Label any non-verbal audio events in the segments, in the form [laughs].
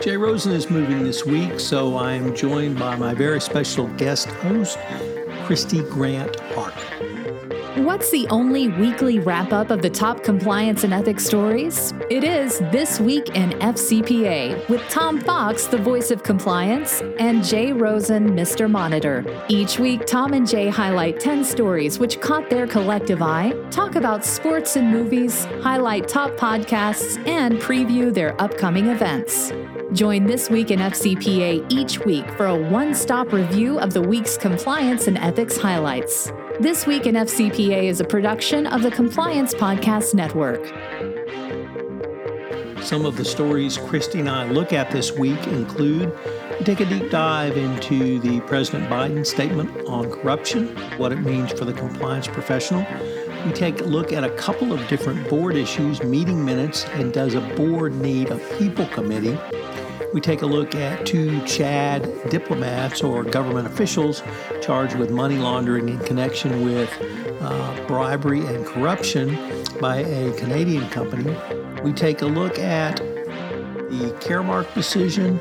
Jay Rosen is moving this week, so I am joined by my very special guest host, Kristy Grant Hart. What's the only weekly wrap up of the top compliance and ethics stories? It is This Week in FCPA with Tom Fox, the voice of compliance, and Jay Rosen, Mr. Monitor. Each week, Tom and Jay highlight 10 stories which caught their collective eye, talk about sports and movies, highlight top podcasts, and preview their upcoming events. Join This Week in FCPA each week for a one stop review of the week's compliance and ethics highlights. This Week in FCPA is a production of the Compliance Podcast Network. Some of the stories Kristy and I look at this week include we take a deep dive into the President Biden statement on corruption, what it means for the compliance professional. We take a look at a couple of different board issues, meeting minutes, and does a board need a people committee? We take a look at two Chad diplomats or government officials charged with money laundering in connection with uh, bribery and corruption by a Canadian company. We take a look at the Caremark decision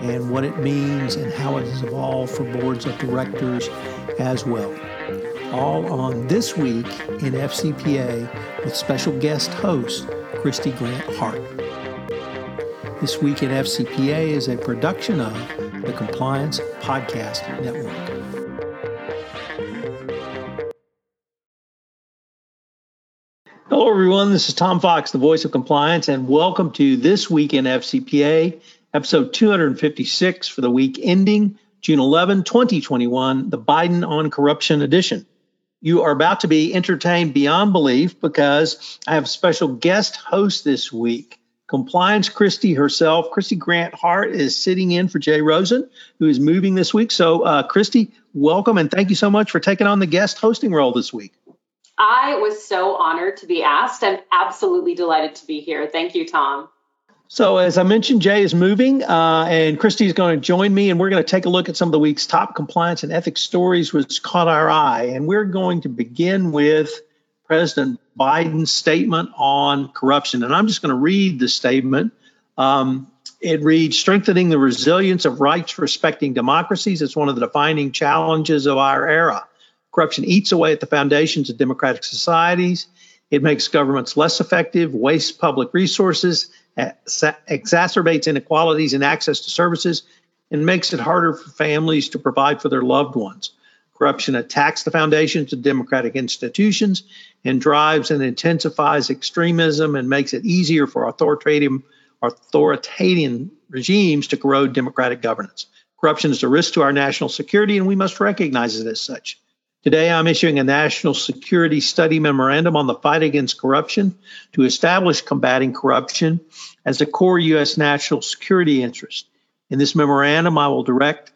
and what it means and how it has evolved for boards of directors as well. All on This Week in FCPA with special guest host Kristy Grant Hart. This Week in FCPA is a production of the Compliance Podcast Network. Hello, everyone. This is Tom Fox, the voice of compliance, and welcome to This Week in FCPA, episode 256 for the week ending June 11, 2021, the Biden on Corruption edition. You are about to be entertained beyond belief because I have a special guest host this week. Compliance Kristy herself, Kristy Grant Hart, is sitting in for Jay Rosen, who is moving this week. So, uh, Kristy, welcome and thank you so much for taking on the guest hosting role this week. I was so honored to be asked. I'm absolutely delighted to be here. Thank you, Tom. So, as I mentioned, Jay is moving, uh, and Kristy is going to join me, and we're going to take a look at some of the week's top compliance and ethics stories which caught our eye. And we're going to begin with President Biden's statement on corruption. And I'm just going to read the statement. Um, it reads Strengthening the resilience of rights respecting democracies is one of the defining challenges of our era. Corruption eats away at the foundations of democratic societies. It makes governments less effective, wastes public resources, exacerbates inequalities in access to services, and makes it harder for families to provide for their loved ones. Corruption attacks the foundations of democratic institutions and drives and intensifies extremism and makes it easier for authoritarian, authoritarian regimes to corrode democratic governance. Corruption is a risk to our national security, and we must recognize it as such. Today, I'm issuing a national security study memorandum on the fight against corruption to establish combating corruption as a core U.S. national security interest. In this memorandum, I will direct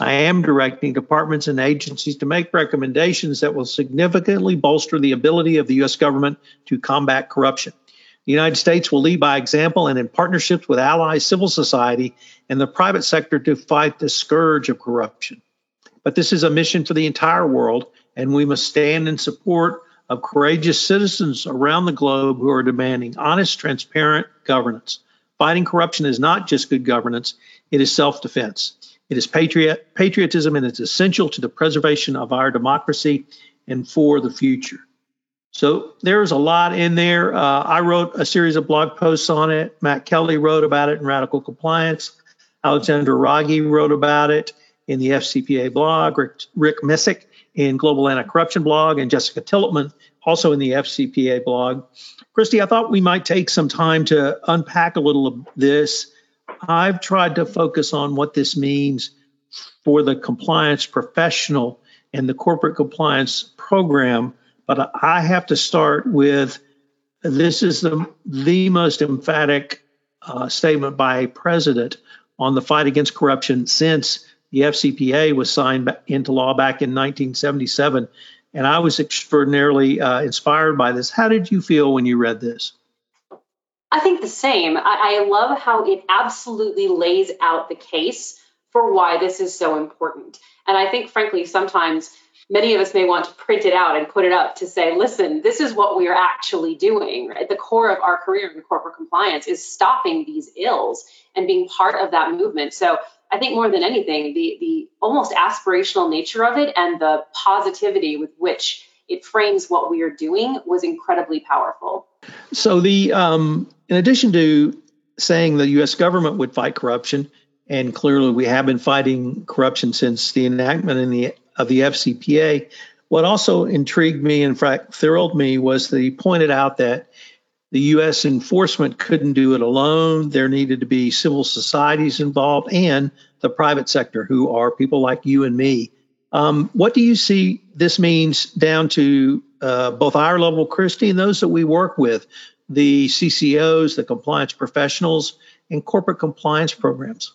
I am directing departments and agencies to make recommendations that will significantly bolster the ability of the U.S. government to combat corruption. The United States will lead by example and in partnerships with allies, civil society, and the private sector to fight the scourge of corruption. But this is a mission for the entire world, and we must stand in support of courageous citizens around the globe who are demanding honest, transparent governance. Fighting corruption is not just good governance, it is self defense. It is patriot, patriotism and it's essential to the preservation of our democracy and for the future. So there's a lot in there. Uh, I wrote a series of blog posts on it. Matt Kelly wrote about it in Radical Compliance. Alexandra Wrage wrote about it in the FCPA blog. Rick, Rick in Global Anti-Corruption blog, and Jessica Tillipman also in the FCPA blog. Kristy, I thought we might take some time to unpack a little of this I've tried to focus on what this means for the compliance professional and the corporate compliance program, but I have to start with this is the the most emphatic uh, statement by a president on the fight against corruption since the FCPA was signed into law back in 1977. And I was extraordinarily uh, inspired by this. How did you feel when you read this? I think the same. I, I love how it absolutely lays out the case for why this is so important. And I think, frankly, sometimes many of us may want to print it out and put it up to say, listen, this is what we are actually doing. At the core of our career in corporate compliance is stopping these ills and being part of that movement. So I think more than anything, the the almost aspirational nature of it and the positivity with which it frames what we are doing was incredibly powerful. So the um, in addition to saying the U.S. government would fight corruption, and clearly we have been fighting corruption since the enactment the of the FCPA. What also intrigued me, in fact, thrilled me, was that he pointed out that the U.S. enforcement couldn't do it alone. There needed to be civil societies involved and the private sector, who are people like you and me. Um, what do you see this means down to uh, both our level, Kristy, and those that we work with, the CCOs, the compliance professionals, and corporate compliance programs?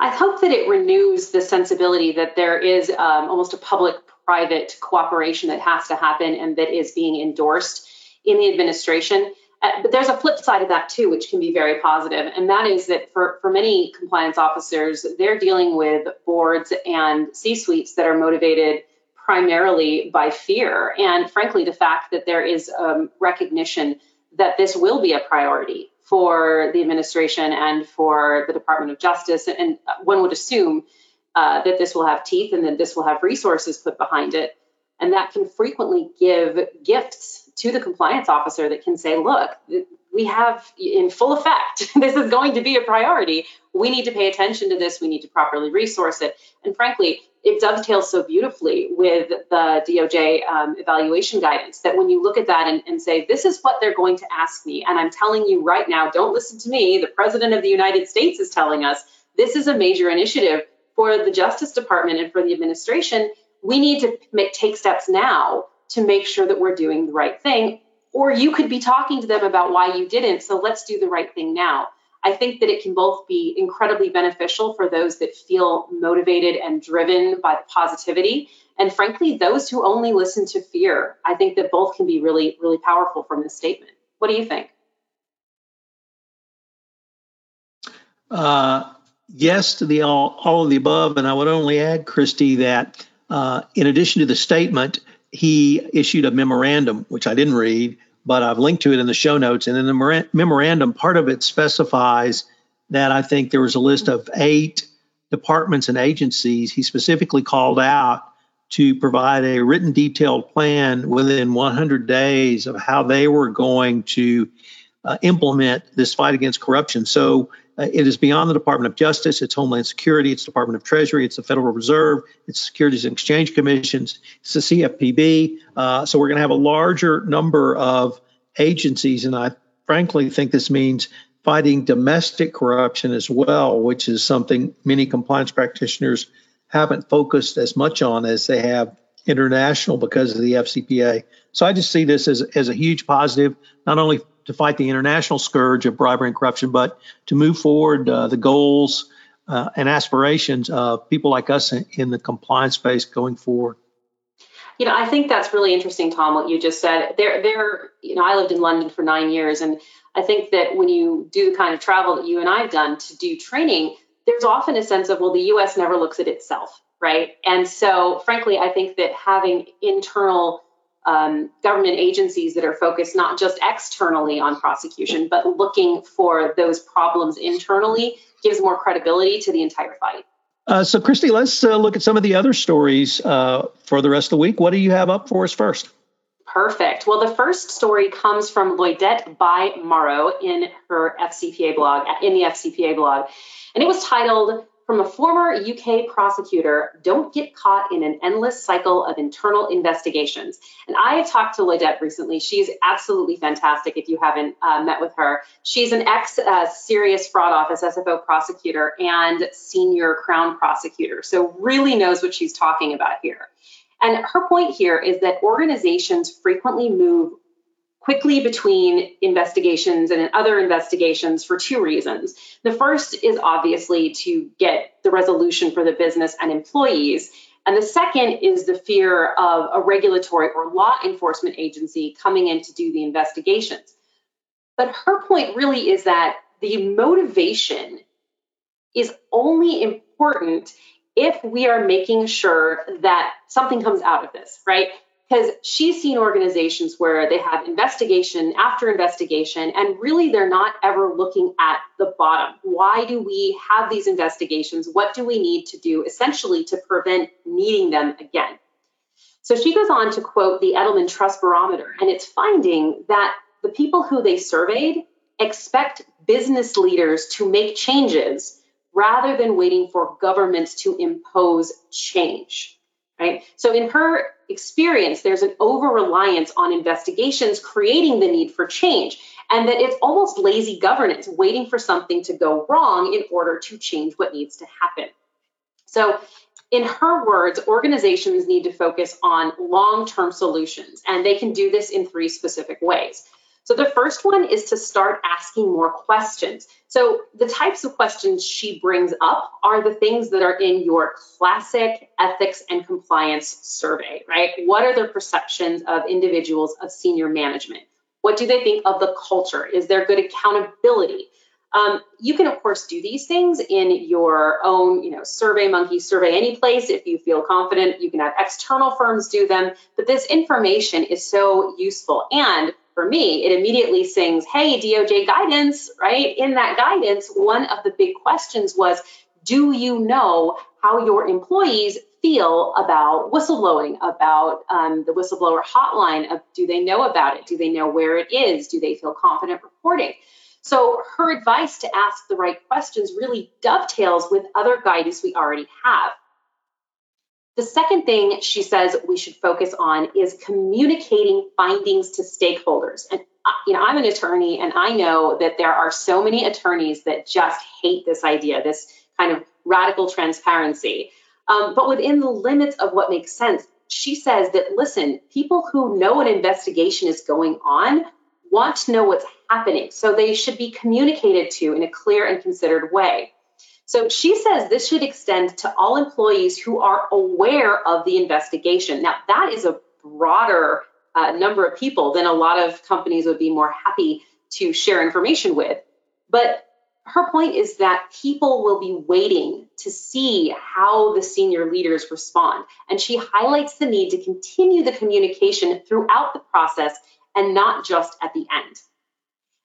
I hope that it renews the sensibility that there is um, almost a public private cooperation that has to happen and that is being endorsed in the administration. Uh, but there's a flip side of that too, which can be very positive, and that is that for, for many compliance officers, they're dealing with boards and C suites that are motivated primarily by fear, and frankly, the fact that there is um, recognition that this will be a priority for the administration and for the Department of Justice. And one would assume uh, that this will have teeth and that this will have resources put behind it. And that can frequently give gifts to the compliance officer that can say, look, we have in full effect, [laughs] this is going to be a priority. We need to pay attention to this. We need to properly resource it. And frankly, it dovetails so beautifully with the DOJ um, evaluation guidance that when you look at that and, and, say, this is what they're going to ask me, and I'm telling you right now, don't listen to me. The President of the United States is telling us this is a major initiative for the Justice Department and for the administration. We need to make, take steps now to make sure that we're doing the right thing. Or you could be talking to them about why you didn't. So let's do the right thing now. I think that it can both be incredibly beneficial for those that feel motivated and driven by the positivity. And frankly, those who only listen to fear, I think that both can be really, really powerful from this statement. What do you think? Uh, yes to the all, all of the above. And I would only add, Kristy, that uh, in addition to the statement, he issued a memorandum, which I didn't read, but I've linked to it in the show notes. And in the memorandum, part of it specifies that I think there was a list of eight departments and agencies he specifically called out to provide a written detailed plan within 100 days of how they were going to uh, implement this fight against corruption. So it is beyond the Department of Justice, it's Homeland Security, it's Department of Treasury, it's the Federal Reserve, it's Securities and Exchange Commissions, it's the CFPB. Uh, so we're going to have a larger number of agencies, and I frankly think this means fighting domestic corruption as well, which is something many compliance practitioners haven't focused as much on as they have international because of the FCPA. So I just see this as, as a huge positive, not only to fight the international scourge of bribery and corruption, but to move forward uh, the goals uh, and aspirations of people like us in, in, the compliance space going forward. You know, I think that's really interesting, Tom. What you just said. There, there. You know, I lived in London for nine years, and I think that when you do the kind of travel that you and I have done to do training, there's often a sense of, well, the U.S. never looks at itself, right? And so, frankly, I think that having internal um, government agencies that are focused not just externally on prosecution, but looking for those problems internally gives more credibility to the entire fight. Uh, so, Kristy, let's uh, look at some of the other stories uh, for the rest of the week. What do you have up for us first? Perfect. Well, the first story comes from Lloydette by Morrow in her FCPA blog, in the FCPA blog, and it was titled from a former UK prosecutor, don't get caught in an endless cycle of internal investigations. And I have talked to Lloydette recently. She's absolutely fantastic if you haven't uh, met with her. She's an ex uh, serious fraud office SFO prosecutor and senior crown prosecutor. So, really knows what she's talking about here. And her point here is that organizations frequently move quickly between investigations and other investigations for two reasons. The first is obviously to get the resolution for the business and employees. And the second is the fear of a regulatory or law enforcement agency coming in to do the investigations. But her point really is that the motivation is only important if we are making sure that something comes out of this, right? Because she's seen organizations where they have investigation after investigation, and really they're not ever looking at the bottom. Why do we have these investigations? What do we need to do essentially to prevent needing them again? So she goes on to quote the Edelman Trust Barometer, and it's finding that the people who they surveyed expect business leaders to make changes rather than waiting for governments to impose change. Right? So, in her experience, there's an over reliance on investigations creating the need for change, and that it's almost lazy governance, waiting for something to go wrong in order to change what needs to happen. So, in her words, organizations need to focus on long term solutions, and they can do this in three specific ways. So the first one is to start asking more questions. So the types of questions she brings up are the things that are in your classic ethics and compliance survey, right? What are their perceptions of individuals of senior management? What do they think of the culture? Is there good accountability? Um, you can, of course, do these things in your own, you know, Survey Monkey, Survey Any place if you feel confident. You can have external firms do them, but this information is so useful. And for me, it immediately sings, hey, DOJ guidance, right? In that guidance, one of the big questions was, do you know how your employees feel about whistleblowing, about um, the whistleblower hotline? Of, do they know about it? Do they know where it is? Do they feel confident reporting? So her advice to ask the right questions really dovetails with other guidance we already have. The second thing she says we should focus on is communicating findings to stakeholders. And uh, you know, I'm an attorney and I know that there are so many attorneys that just hate this idea, this kind of radical transparency. Um, but within the limits of what makes sense, she says that listen, people who know an investigation is going on want to know what's happening. So they should be communicated to in a clear and considered way. So she says this should extend to all employees who are aware of the investigation. Now, that is a broader uh, number of people than a lot of companies would be more happy to share information with. But her point is that people will be waiting to see how the senior leaders respond. And she highlights the need to continue the communication throughout the process and not just at the end.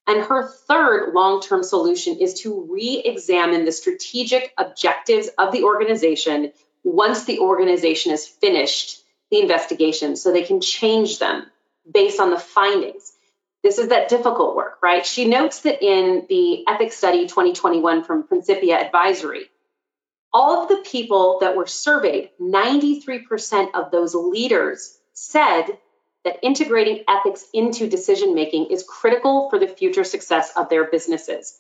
And her third long term solution is to re examine the strategic objectives of the organization once the organization has finished the investigation so they can change them based on the findings. This is that difficult work, right? She notes that in the ethics study 2021 from Principia Advisory, all of the people that were surveyed, 93% of those leaders said that integrating ethics into decision making is critical for the future success of their businesses.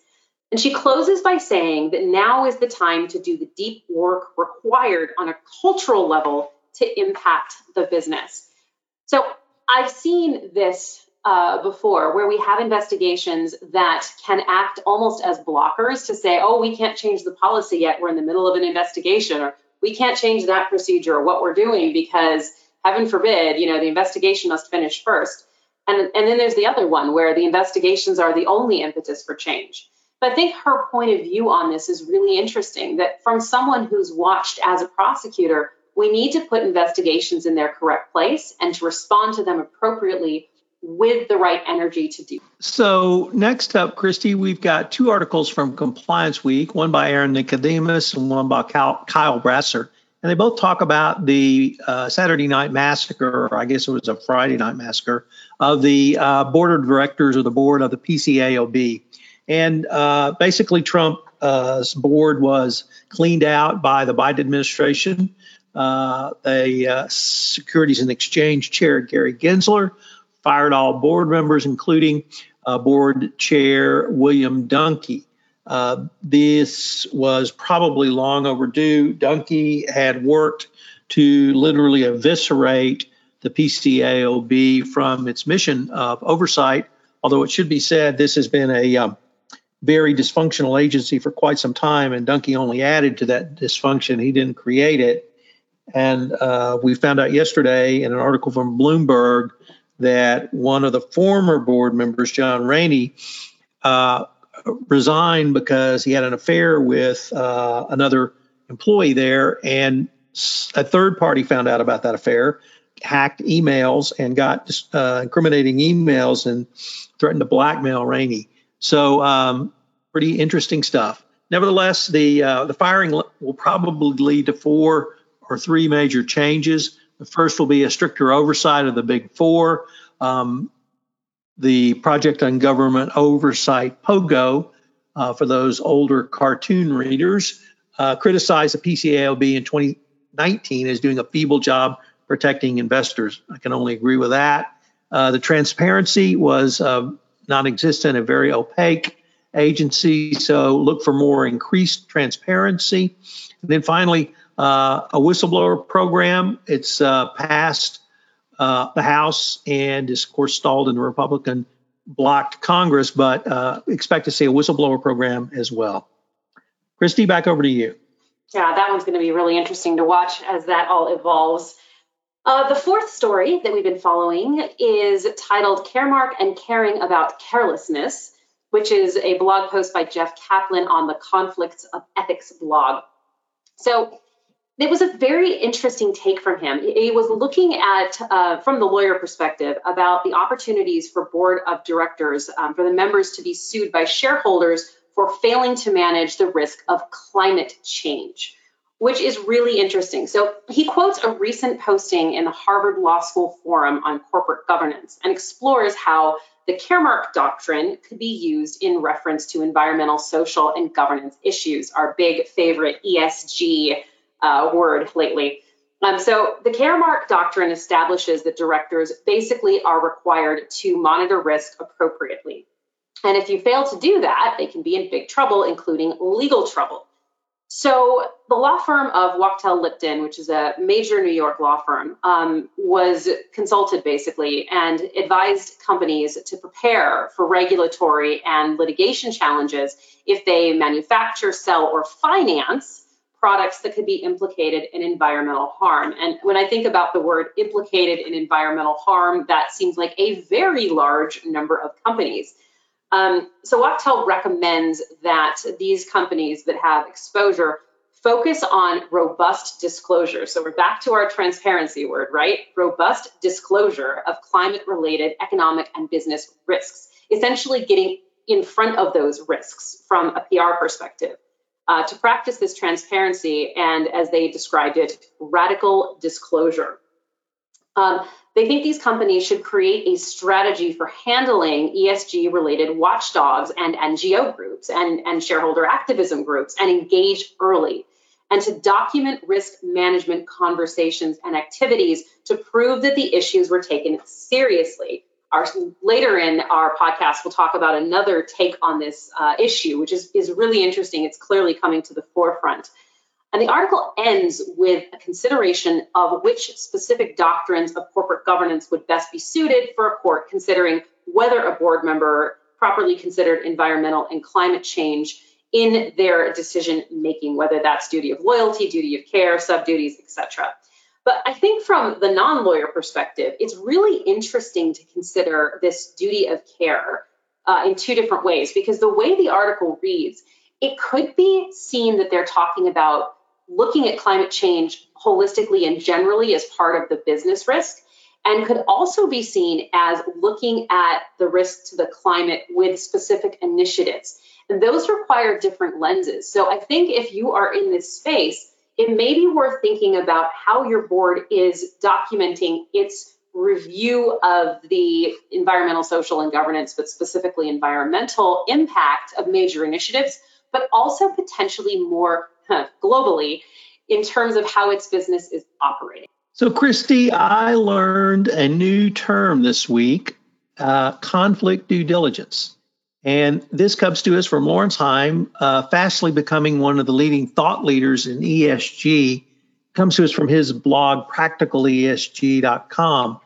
And she closes by saying that now is the time to do the deep work required on a cultural level to impact the business. So I've seen this uh, before where we have investigations that can act almost as blockers to say, oh, we can't change the policy yet. We're in the middle of an investigation, or we can't change that procedure or what we're doing because heaven forbid, you know, the investigation must finish first. And, and then there's the other one where the investigations are the only impetus for change. But I think her point of view on this is really interesting that from someone who's watched as a prosecutor, we need to put investigations in their correct place and to respond to them appropriately with the right energy to do. So, next up, Kristy, we've got two articles from Compliance Week, one by Aaron Nicodemus and one by Kyle Brasseur and they both talk about the uh, Saturday night massacre, or I guess it was a Friday night massacre, of the uh, board of directors or the board of the PCAOB. And uh, basically, Trump's board was cleaned out by the Biden administration. Uh, the uh, Securities and Exchange Chair, Gary Gensler, fired all board members, including uh, board chair William Duhnke. Uh, this was probably long overdue. Duhnke had worked to literally eviscerate the PCAOB from its mission of oversight. Although it should be said, this has been a um, very dysfunctional agency for quite some time, and Duhnke only added to that dysfunction. He didn't create it. And uh, we found out yesterday in an article from Bloomberg that one of the former board members, John Rainey, uh, resigned because he had an affair with uh, another employee there, and a third party found out about that affair, hacked emails, and got uh, incriminating emails and threatened to blackmail Rainey. So, um, pretty interesting stuff. Nevertheless, the uh, the firing will probably lead to four or three major changes. The first will be a stricter oversight of the Big Four. Um, the Project on Government Oversight POGO, uh, for those older cartoon readers, uh, criticized the PCAOB in 2019 as doing a feeble job protecting investors. I can only agree with that. Uh, the transparency was uh, non existent and very opaque agency, so look for more increased transparency. And then finally, uh, a whistleblower program. It's uh, passed uh, the House and is, of course, stalled in the Republican blocked Congress, but uh, expect to see a whistleblower program as well. Kristy, back over to you. Yeah, that one's going to be really interesting to watch as that all evolves. Uh, the fourth story that we've been following is titled Caremark and Caring About Carelessness, which is a blog post by Jeff Kaplan on the Conflicts of Ethics blog. So it was a very interesting take from him. He was looking at, uh, from the lawyer perspective, about the opportunities for board of directors um, for the members to be sued by shareholders for failing to manage the risk of climate change, which is really interesting. So he quotes a recent posting in the Harvard Law School Forum on corporate governance and explores how the Caremark doctrine could be used in reference to environmental, social, and governance issues, our big favorite ESG uh, word lately. Um, so the Caremark doctrine establishes that directors basically are required to monitor risk appropriately. And if you fail to do that, they can be in big trouble, including legal trouble. So the law firm of Wachtell Lipton, which is a major New York law firm, um, was consulted basically and advised companies to prepare for regulatory and litigation challenges if they manufacture, sell, or finance products that could be implicated in environmental harm. And when I think about the word implicated in environmental harm, that seems like a very large number of companies. Um, so Wachtell recommends that these companies that have exposure focus on robust disclosure. So we're back to our transparency word, right? Robust disclosure of climate related economic and business risks, essentially getting in front of those risks from a PR perspective uh, to practice this transparency and, as they described it, radical disclosure. Um, they think these companies should create a strategy for handling ESG related watchdogs and NGO groups and, and shareholder activism groups and engage early and to document risk management conversations and activities to prove that the issues were taken seriously our later in our podcast we'll talk about another take on this uh, issue which is, is really interesting. It's clearly coming to the forefront. And the article ends with a consideration of which specific doctrines of corporate governance would best be suited for a court considering whether a board member properly considered environmental and climate change in their decision making whether that's duty of loyalty duty of care sub duties etc but I think from the non lawyer perspective, it's really interesting to consider this duty of care uh, in two different ways because the way the article reads, it could be seen that they're talking about looking at climate change holistically and generally as part of the business risk, and could also be seen as looking at the risk to the climate with specific initiatives. And those require different lenses. So I think if you are in this space, it may be worth thinking about how your board is documenting its review of the environmental, social, and governance, but specifically environmental impact of major initiatives, but also potentially more globally in terms of how its business is operating. So, Kristy, I learned a new term this week uh, conflict due diligence. And this comes to us from Lawrence Heim, uh, fastly becoming one of the leading thought leaders in ESG. Comes to us from his blog, practicalesg.com.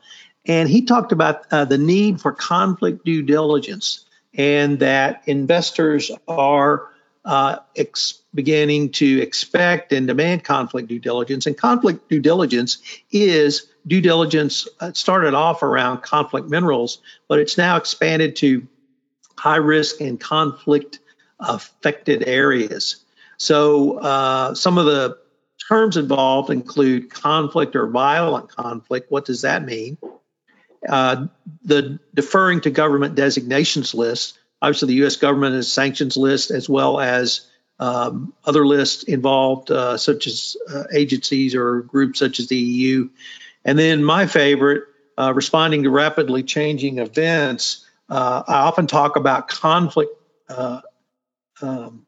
And he talked about uh, the need for conflict due diligence and that investors are uh, ex- beginning to expect and demand conflict due diligence. And conflict due diligence is due diligence uh, started off around conflict minerals, but it's now expanded to high risk and conflict affected areas. So uh, some of the terms involved include conflict or violent conflict. What does that mean? Uh, the deferring to government designations list. Obviously, the U.S. government has sanctions list as well as um, other lists involved, uh, such as uh, agencies or groups such as the EU. And then my favorite, uh, responding to rapidly changing events. Uh, I often talk about conflict uh, um,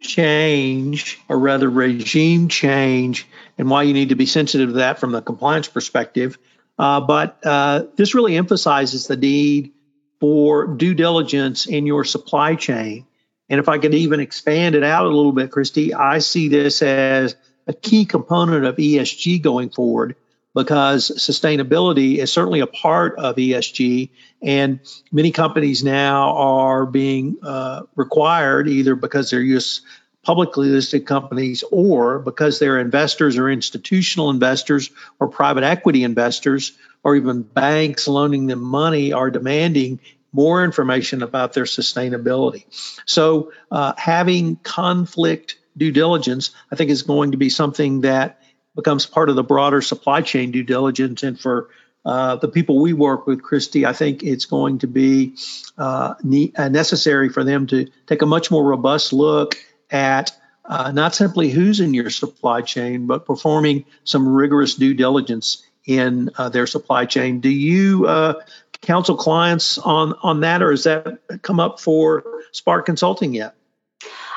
change, or rather regime change, and why you need to be sensitive to that from the compliance perspective. Uh, but uh, this really emphasizes the need for due diligence in your supply chain. And if I could even expand it out a little bit, Kristy, I see this as a key component of ESG going forward because sustainability is certainly a part of ESG. And many companies now are being uh, required either because they're US publicly listed companies or because they're investors or institutional investors or private equity investors or even banks loaning them money are demanding more information about their sustainability. So, uh, having conflict due diligence, I think, is going to be something that becomes part of the broader supply chain due diligence. And for uh, the people we work with, Kristy, I think it's going to be uh, ne- uh, necessary for them to take a much more robust look at uh, not simply who's in your supply chain, but performing some rigorous due diligence in uh, their supply chain. Do you uh, counsel clients on on that, or has that come up for Spark Consulting yet?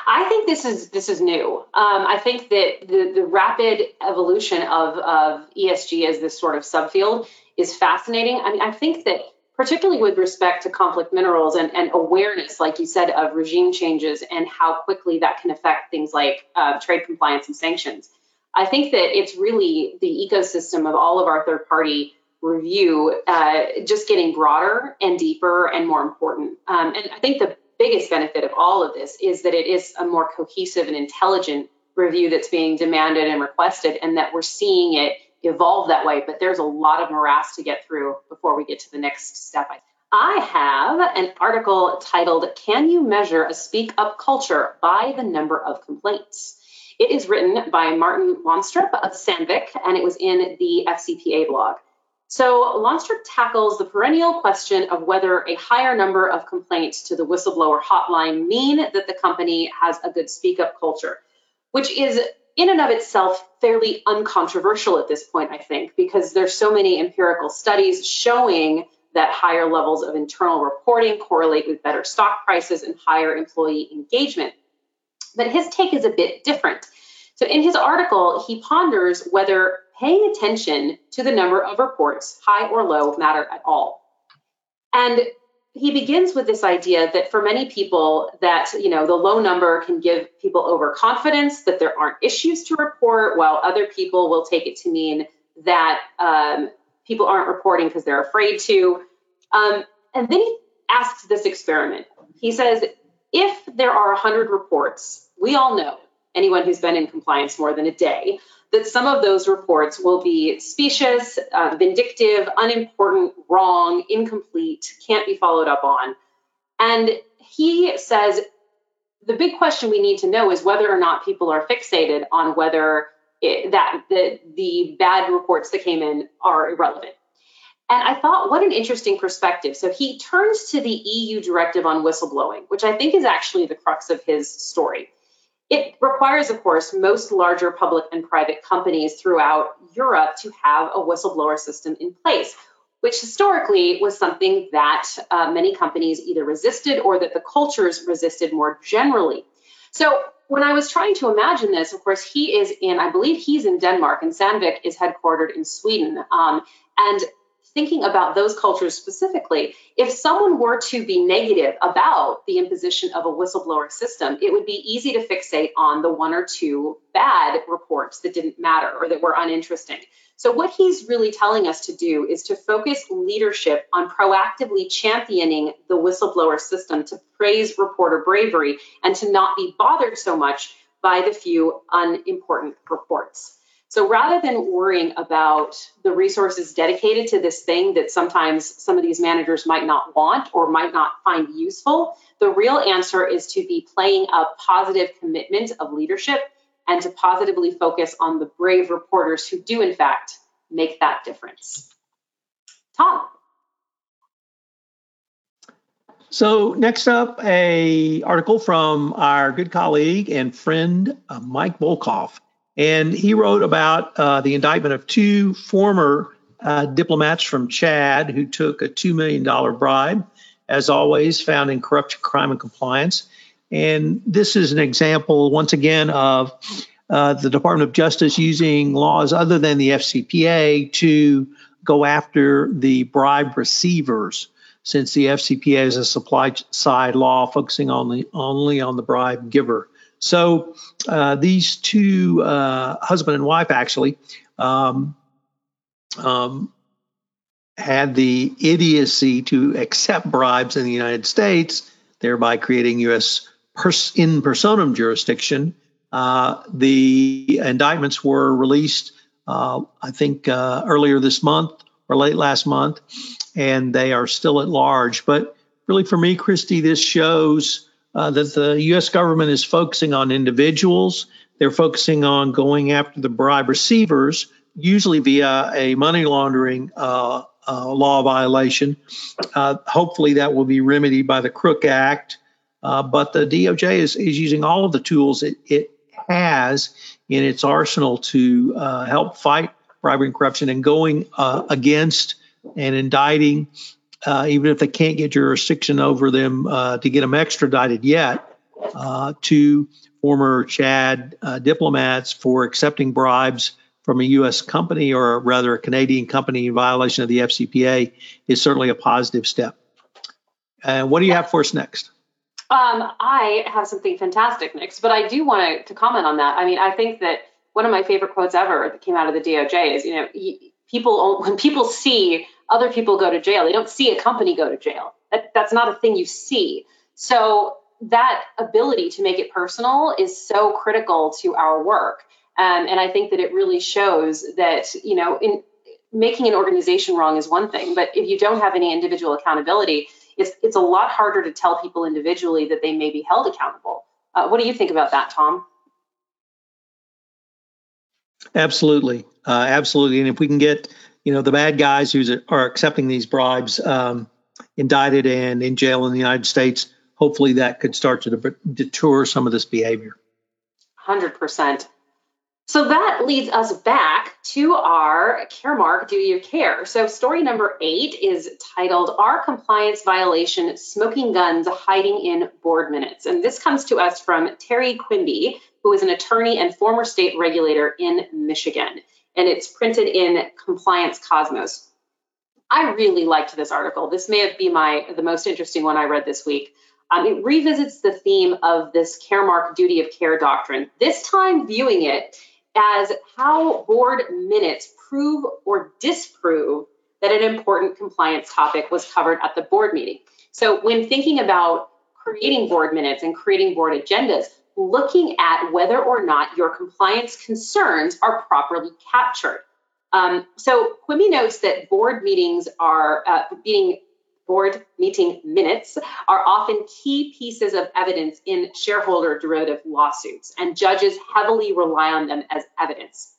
I think this is this is new. Um, I think that the the rapid evolution of of ESG as this sort of subfield is fascinating. I mean, I think that particularly with respect to conflict minerals and, and awareness, like you said, of regime changes and how quickly that can affect things like uh, trade compliance and sanctions. I think that it's really the ecosystem of all of our third party review uh, just getting broader and deeper and more important. Um, and I think the biggest benefit of all of this is that it is a more cohesive and intelligent review that's being demanded and requested, and that we're seeing it evolve that way. But there's a lot of morass to get through before we get to the next step. I have an article titled Can You Measure a Speak Up Culture by the Number of Complaints? It is written by Martin Launstrup of Sandvik, and it was in the FCPA blog. So Launstrup tackles the perennial question of whether a higher number of complaints to the whistleblower hotline mean that the company has a good speak up culture, which is in and of itself fairly uncontroversial at this point, I think, because there's so many empirical studies showing that higher levels of internal reporting correlate with better stock prices and higher employee engagement. But his take is a bit different. So in his article, he ponders whether paying attention to the number of reports, high or low, matter at all. And he begins with this idea that for many people that you know the low number can give people overconfidence that there aren't issues to report while other people will take it to mean that um, people aren't reporting because they're afraid to um, and then he asks this experiment he says if there are 100 reports we all know anyone who's been in compliance more than a day that some of those reports will be specious, uh, vindictive, unimportant, wrong, incomplete, can't be followed up on. And he says the big question we need to know is whether or not people are fixated on whether it, that the, the bad reports that came in are irrelevant. And I thought, what an interesting perspective. So he turns to the EU directive on whistleblowing, which I think is actually the crux of his story. It requires, of course, most larger public and private companies throughout Europe to have a whistleblower system in place, which historically was something that uh, many companies either resisted or that the cultures resisted more generally. So when I was trying to imagine this, of course, he is in, I believe he's in Denmark, and Sandvik is headquartered in Sweden. Um, and thinking about those cultures specifically, if someone were to be negative about the imposition of a whistleblower system, it would be easy to fixate on the one or two bad reports that didn't matter or that were uninteresting. So, what he's really telling us to do is to focus leadership on proactively championing the whistleblower system to praise reporter bravery and to not be bothered so much by the few unimportant reports. So rather than worrying about the resources dedicated to this thing that sometimes some of these managers might not want or might not find useful, The real answer is to be playing a positive commitment of leadership and to positively focus on the brave reporters who do, in fact, make that difference. Tom. So next up, a article from our good colleague and friend uh, Mike Volkov, and he wrote about uh, the indictment of two former uh, diplomats from Chad who took a two million dollar bribe, as always, found in corruption, crime, and compliance. And this is an example, once again, of uh, the Department of Justice using laws other than the FCPA to go after the bribe receivers since the FCPA is a supply side law focusing only only on the bribe giver. So uh, these two uh, husband and wife actually um, um, had the idiocy to accept bribes in the United States, thereby creating U.S. Pers- in personam jurisdiction. Uh, the indictments were released, uh, I think, uh, earlier this month or late last month and they are still at large. But really, for me, Kristy, this shows uh, that the U.S. government is focusing on individuals. They're focusing on going after the bribe receivers, usually via a money laundering uh, uh, law violation. Uh, hopefully, that will be remedied by the Crook Act. Uh, but the DOJ is, is using all of the tools it, it has in its arsenal to help fight bribery and corruption and going against and indicting, uh, even if they can't get jurisdiction over them uh, to get them extradited yet, uh, to former Chad uh, diplomats for accepting bribes from a U.S. company or rather a Canadian company in violation of the FCPA is certainly a positive step. And what do you have for us next? Um, I have something fantastic next, but I do want to comment on that. I mean, I think that one of my favorite quotes ever that came out of the DOJ is, you know, people when people see other people go to jail. They don't see a company go to jail. That, that's not a thing you see. So that ability to make it personal is so critical to our work. Um, and I think that it really shows that, you know, in making an organization wrong is one thing, but if you don't have any individual accountability, it's, it's a lot harder to tell people individually that they may be held accountable. Uh, what do you think about that, Tom? Absolutely. Uh, absolutely. And if we can get you know the bad guys who are accepting these bribes um, indicted and in jail in the United States. Hopefully, that could start to deter some of this behavior. Hundred percent. So that leads us back to our Caremark duty of care. So story number eight is titled "Our Compliance Violation: Smoking Guns Hiding in Board Minutes," and this comes to us from Terry Quimby, who is an attorney and former state regulator in Michigan and it's printed in Compliance Cosmos. I really liked this article. This may have been my the most interesting one I read this week. Um, it revisits the theme of this Caremark duty of care doctrine. This time, viewing it as how board minutes prove or disprove that an important compliance topic was covered at the board meeting. So, when thinking about creating board minutes and creating board agendas, looking at whether or not your compliance concerns are properly captured. Um, so Quimby notes that board meetings are uh, being board meeting minutes are often key pieces of evidence in shareholder derivative lawsuits, and judges heavily rely on them as evidence.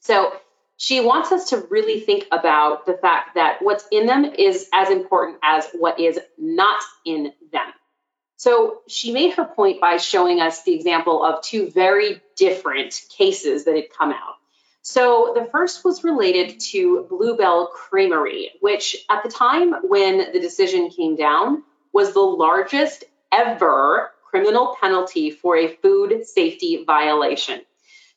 So she wants us to really think about the fact that what's in them is as important as what is not in them. So she made her point by showing us the example of two very different cases that had come out. So the first was related to Blue Bell Creamery, which at the time when the decision came down was the largest ever criminal penalty for a food safety violation.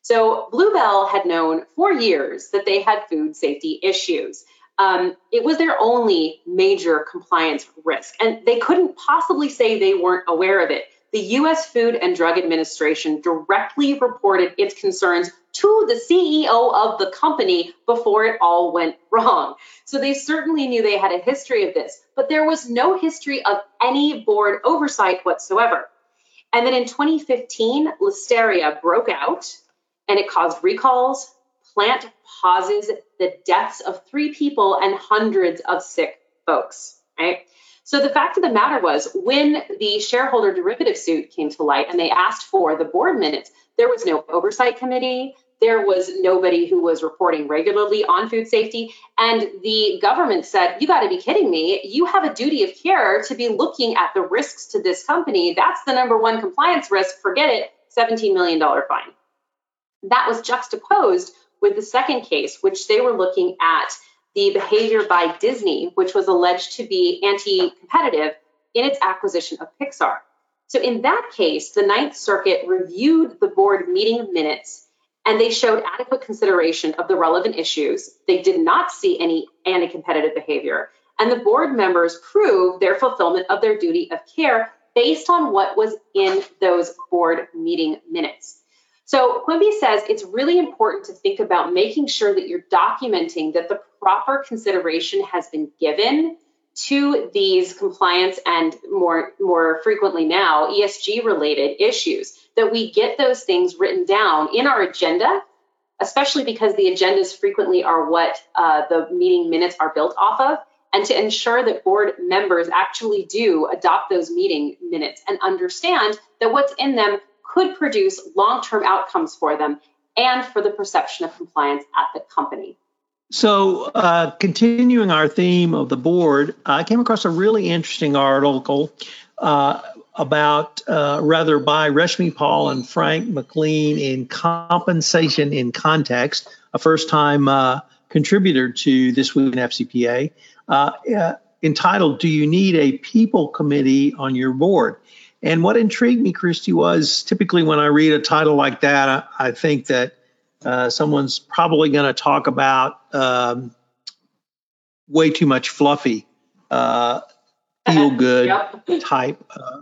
So Blue Bell had known for years that they had food safety issues um, it was their only major compliance risk. And they couldn't possibly say they weren't aware of it. The US Food and Drug Administration directly reported its concerns to the CEO of the company before it all went wrong. So they certainly knew they had a history of this, but there was no history of any board oversight whatsoever. And then in 2015, Listeria broke out and it caused recalls, plant pauses the deaths of three people and hundreds of sick folks, right? So the fact of the matter was, when the shareholder derivative suit came to light and they asked for the board minutes, there was no oversight committee. There was nobody who was reporting regularly on food safety. And the government said, You got to be kidding me. You have a duty of care to be looking at the risks to this company. That's the number one compliance risk. Forget it. $17 million fine. That was juxtaposed with the second case, which they were looking at the behavior by Disney, which was alleged to be anti competitive in its acquisition of Pixar. So, in that case, the Ninth Circuit reviewed the board meeting minutes and they showed adequate consideration of the relevant issues. They did not see any anti competitive behavior. And the board members proved their fulfillment of their duty of care based on what was in those board meeting minutes. So Quimby says it's really important to think about making sure that you're documenting that the proper consideration has been given to these compliance and more more frequently now ESG related issues that we get those things written down in our agenda especially because the agendas frequently are what uh, the meeting minutes are built off of and to ensure that board members actually do adopt those meeting minutes and understand that what's in them could produce long term outcomes for them and for the perception of compliance at the company. So, uh, continuing our theme of the board, I came across a really interesting article uh, about, uh, rather, by Reshmi Paul and Frank McLean in Compensation in Context, a first time uh, contributor to This Week in FCPA, uh, uh, entitled Do You Need a People Committee on Your Board? And what intrigued me, Kristy, was typically when I read a title like that, I, I think that uh, someone's probably going to talk about um, way too much fluffy, uh, feel good yep. type uh,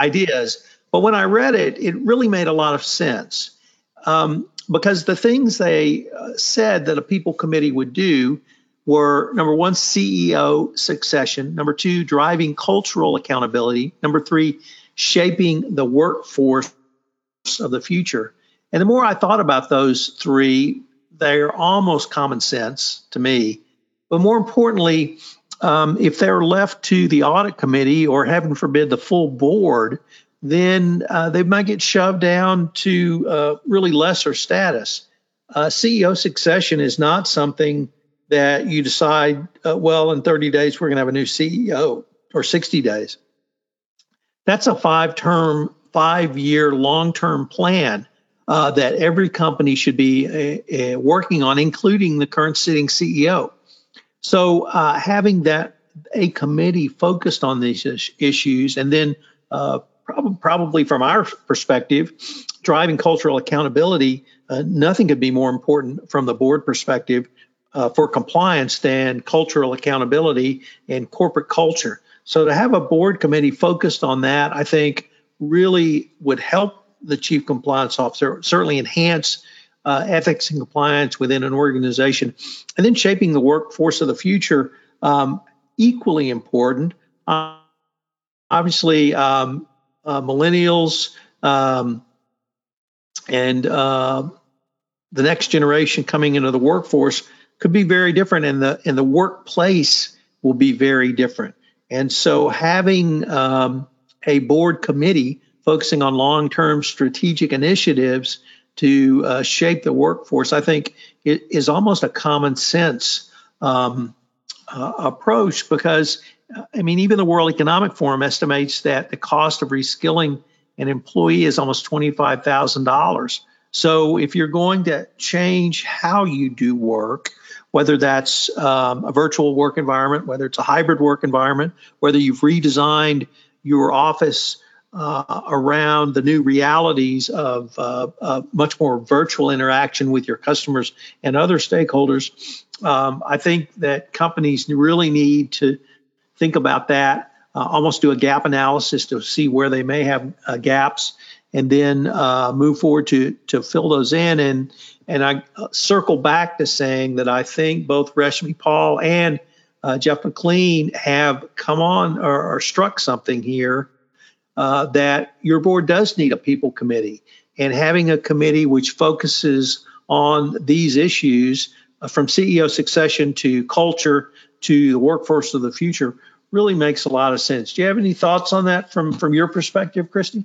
ideas. But when I read it, it really made a lot of sense um, because the things they uh, said that a people committee would do were number one, CEO succession, number two, driving cultural accountability, number three, shaping the workforce of the future. And the more I thought about those three, they're almost common sense to me. But more importantly, um, if they're left to the audit committee or heaven forbid the full board, then uh, they might get shoved down to uh, really lesser status. Uh, CEO succession is not something that you decide, uh, well, in 30 days, we're going to have a new CEO or 60 days. That's a five term, five year, long term plan uh, that every company should be uh, uh, working on, including the current sitting CEO. So uh, having that a committee focused on these issues, and then uh, prob- probably from our perspective, driving cultural accountability. Uh, nothing could be more important from the board perspective for compliance than cultural accountability and corporate culture. So to have a board committee focused on that, I think really would help the chief compliance officer, certainly enhance uh, ethics and compliance within an organization, and then shaping the workforce of the future, um, equally important. Uh, obviously, um, uh, millennials um, and uh, the next generation coming into the workforce could be very different, and the and the workplace will be very different. And so having um, a board committee focusing on long term strategic initiatives to uh, shape the workforce, I think it is almost a common sense um, uh, approach because, I mean, even the World Economic Forum estimates that the cost of reskilling an employee is almost $25,000. So if you're going to change how you do work, whether that's um, a virtual work environment, whether it's a hybrid work environment, whether you've redesigned your office uh, around the new realities of uh, much more virtual interaction with your customers and other stakeholders. Um, I think that companies really need to think about that, uh, almost do a gap analysis to see where they may have uh, gaps, and then uh, move forward to to fill those in. And and I uh, circle back to saying that I think both Reshmi Paul and uh, Jeff McLean have come on or, or struck something here uh, that your board does need a people committee. And having a committee which focuses on these issues uh, from CEO succession to culture to the workforce of the future really makes a lot of sense. Do you have any thoughts on that from from your perspective, Kristy?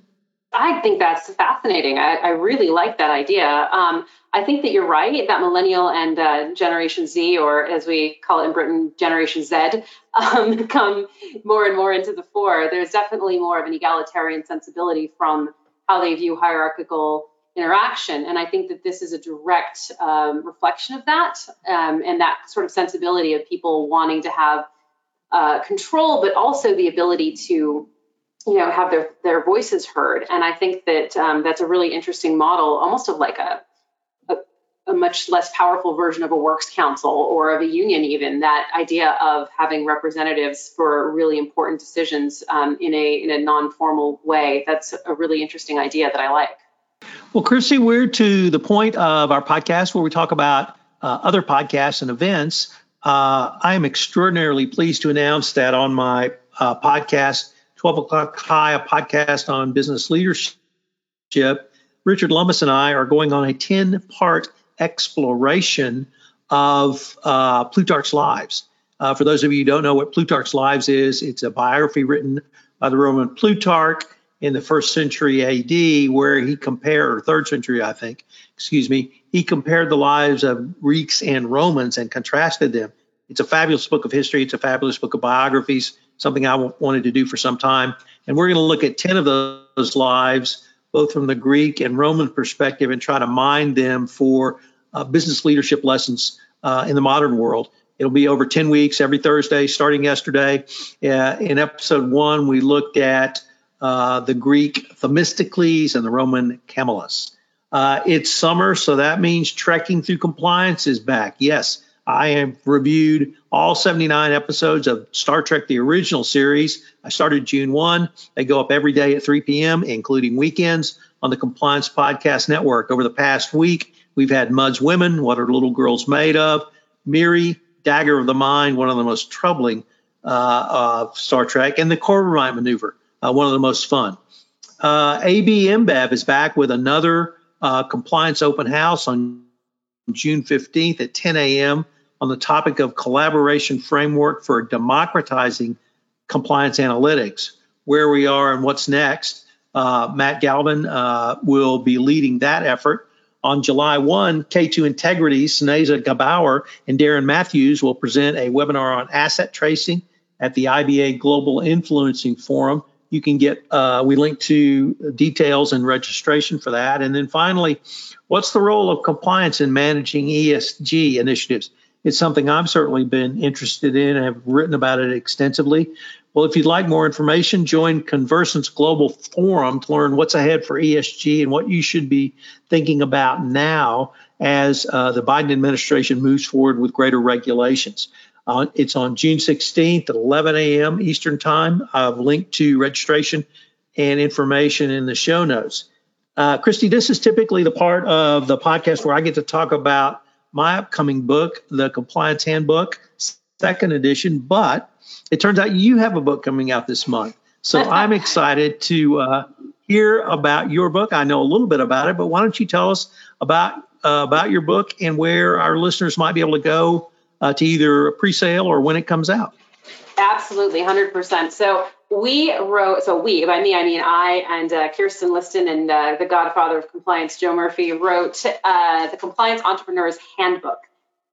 I think that's fascinating. I, I really like that idea. Um, I think that you're right that millennial and uh, Generation Z, or as we call it in Britain, Generation Z, um, [laughs] come more and more into the fore. There's definitely more of an egalitarian sensibility from how they view hierarchical interaction. And I think that this is a direct um, reflection of that um, and that sort of sensibility of people wanting to have uh, control, but also the ability to you know have their their voices heard. And i think that um, that's a really interesting model almost of like a, a, a much less powerful version of a works council or of a union even that idea of having representatives for really important decisions um, in a in a non-formal way. That's a really interesting idea that i like. Well Kristy we're to the point of our podcast where we talk about uh, other podcasts and events. Uh, i am extraordinarily pleased to announce that on my uh, podcast 12 O'Clock High, a podcast on business leadership, Richard Lummis and I are going on a 10 part exploration of uh, Plutarch's Lives. Uh, for those of you who don't know what Plutarch's Lives is, it's a biography written by the Roman Plutarch in the first century AD, where he compared, or third century, I think, excuse me, he compared the lives of Greeks and Romans and contrasted them. It's a fabulous book of history. It's a fabulous book of biographies something I wanted to do for some time. And we're going to look at 10 of those lives, both from the Greek and Roman perspective, and try to mine them for uh, business leadership lessons uh, in the modern world. It'll be over 10 weeks every Thursday, starting yesterday. Uh, in episode one, we looked at uh, the Greek Themistocles and the Roman Camillus. Uh, it's summer, so that means trekking through compliance is back. Yes, I have reviewed all 79 episodes of Star Trek, the original series. I started June 1. They go up every day at 3 p.m., including weekends, on the Compliance Podcast Network. Over the past week, we've had Mud's Women, What Are Little Girls Made Of? Miri, Dagger of the Mind, one of the most troubling uh, of Star Trek, and the Corbomite Maneuver, uh, one of the most fun. Uh, AB InBev is back with another uh, compliance open house on June 15th at 10 a.m on the topic of collaboration framework for democratizing compliance analytics, where we are and what's next. Uh, Matt Galvin uh, will be leading that effort. On July 1, K2 Integrity, Sneza Gabauer, and Darren Matthews will present a webinar on asset tracing at the IBA Global Influencing Forum. You can get, uh, we link to details and registration for that. And then finally, what's the role of compliance in managing ESG initiatives? It's something I've certainly been interested in and have written about it extensively. Well, if you'd like more information, join Convercent's Global Forum to learn what's ahead for ESG and what you should be thinking about now as uh, the Biden administration moves forward with greater regulations. Uh, it's on June 16th at 11 a.m. Eastern Time. I've linked to registration and information in the show notes. Uh, Kristy, this is typically the part of the podcast where I get to talk about my upcoming book, The Compliance Handbook, second edition. But it turns out you have a book coming out this month. So [laughs] I'm excited to uh, hear about your book. I know a little bit about it, but why don't you tell us about uh, about your book and where our listeners might be able to go uh, to either a pre-sale or when it comes out? Absolutely, 100%. So we wrote, so we, by me, I mean I and uh, Kirsten Liston and uh, the godfather of compliance, Joe Murphy, wrote uh, the Compliance Entrepreneur's Handbook.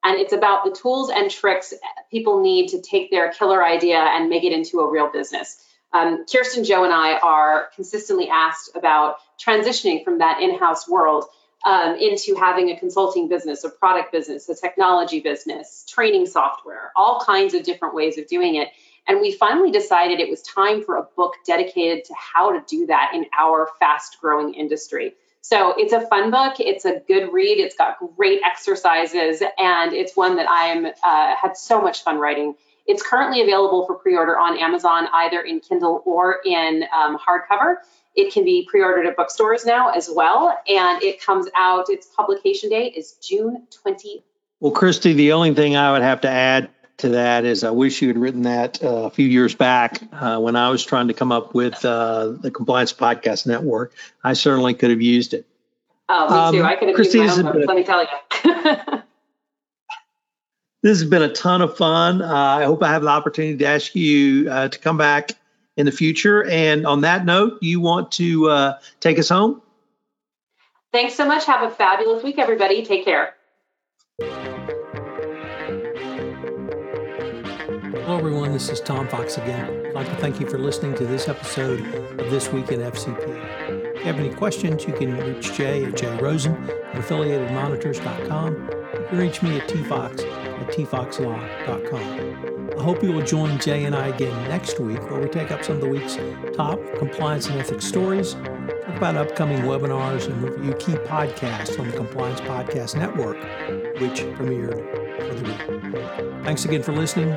And it's about the tools and tricks people need to take their killer idea and make it into a real business. Um, Kirsten, Joe, and I are consistently asked about transitioning from that in house world um, into having a consulting business, a product business, a technology business, training software, all kinds of different ways of doing it. And we finally decided it was time for a book dedicated to how to do that in our fast growing industry. So it's a fun book. It's a good read. It's got great exercises, and it's one that I'm uh, had so much fun writing. It's currently available for pre-order on Amazon, either in Kindle or in um, hardcover. It can be pre-ordered at bookstores now as well, and it comes out. Its publication date is June 20. Well, Kristy, the only thing I would have to add to that is I wish you had written that uh, a few years back uh, when I was trying to come up with uh, the Compliance Podcast Network. I certainly could have used it. Oh, me too. Um, I could have Kristy, used my own, let me tell you. [laughs] this has been a ton of fun. Uh, I hope I have the opportunity to ask you uh, to come back in the future. And on that note, you want to uh, take us home? Thanks so much. Have a fabulous week, everybody. Take care. Hello, everyone. This is Tom Fox again. I'd like to thank you for listening to this episode of This Week in FCPA. If you have any questions, you can reach Jay at jrosen at affiliatedmonitors.com. You can reach me at tfox at tfoxlaw.com. I hope you will join Jay and I again next week where we take up some of the week's top compliance and ethics stories, talk about upcoming webinars, and review key podcasts on the Compliance Podcast Network, which premiered for the week. Thanks again for listening.